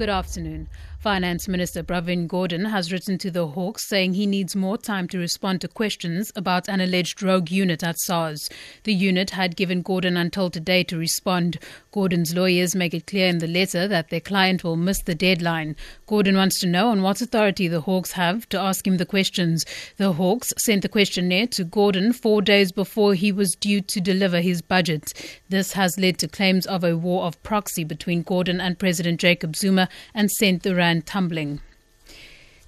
Good afternoon. Finance Minister Pravin Gordhan has written to the Hawks saying he needs more time to respond to questions about an alleged rogue unit at SARS. The unit had given Gordhan until today to respond. Gordhan's lawyers make it clear in the letter that their client will miss the deadline. Gordhan wants to know on what authority the Hawks have to ask him the questions. The Hawks sent the questionnaire to Gordhan four days before he was due to deliver his budget. This has led to claims of a war of proxy between Gordhan and President Jacob Zuma and sent the rand tumbling.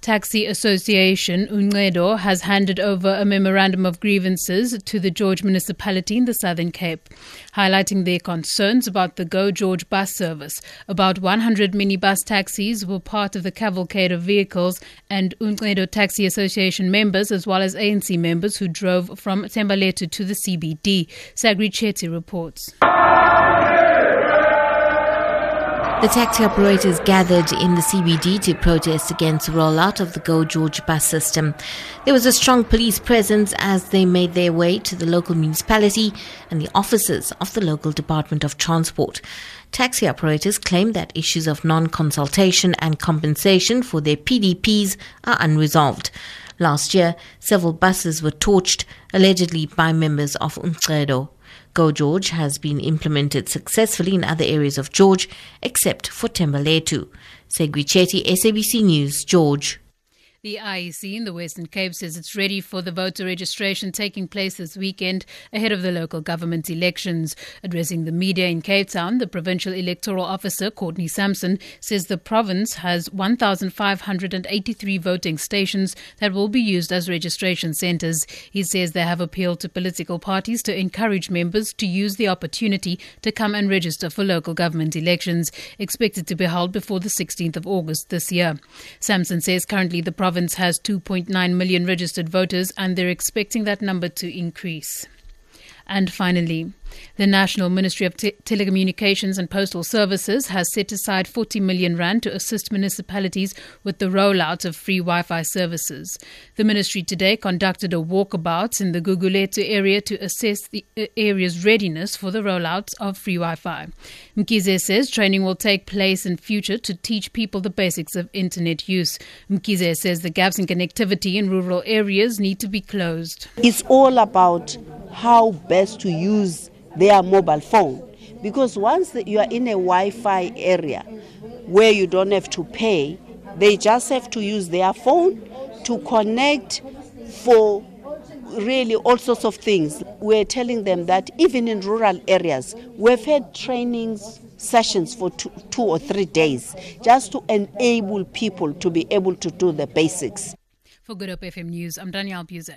Taxi Association Uncedo has handed over a memorandum of grievances to the George municipality in the Southern Cape, highlighting their concerns about the Go George bus service. About 100 minibus taxis were part of the cavalcade of vehicles, and Uncedo Taxi Association members, as well as ANC members who drove from Thembalethu to the CBD. Sagri Chetty reports. The taxi operators gathered in the CBD to protest against the rollout of the Go George bus system. There was a strong police presence as they made their way to the local municipality and the offices of the local Department of Transport. Taxi operators claim that issues of non-consultation and compensation for their PDPs are unresolved. Last year, several buses were torched, allegedly by members of Uncedo. Go George has been implemented successfully in other areas of George, except for Thembalethu. Segui Chetty, SABC News, George. The IEC in the Western Cape says it's ready for the voter registration taking place this weekend ahead of the local government elections. Addressing the media in Cape Town, the provincial electoral officer, Courtney Sampson, says the province has 1,583 voting stations that will be used as registration centres. He says they have appealed to political parties to encourage members to use the opportunity to come and register for local government elections, expected to be held before the 16th of August this year. Sampson says currently the province province has 2.9 million registered voters and they're expecting that number to increase. And finally, the National Ministry of Te- Telecommunications and Postal Services has set aside 40 million rand to assist municipalities with the rollout of free Wi-Fi services. The ministry today conducted a walkabout in the Gugulethu area to assess the uh, area's readiness for the rollout of free Wi-Fi. Mkhize says training will take place in future to teach people the basics of internet use. Mkhize says the gaps in connectivity in rural areas need to be closed. It's all about how best to use their mobile phone. Because once you are in a Wi Fi area where you don't have to pay, they just have to use their phone to connect for really all sorts of things. We're telling them that even in rural areas, we've had trainings sessions for two, two or three days just to enable people to be able to do the basics. For Good Hope FM News, I'm Danielle Buse.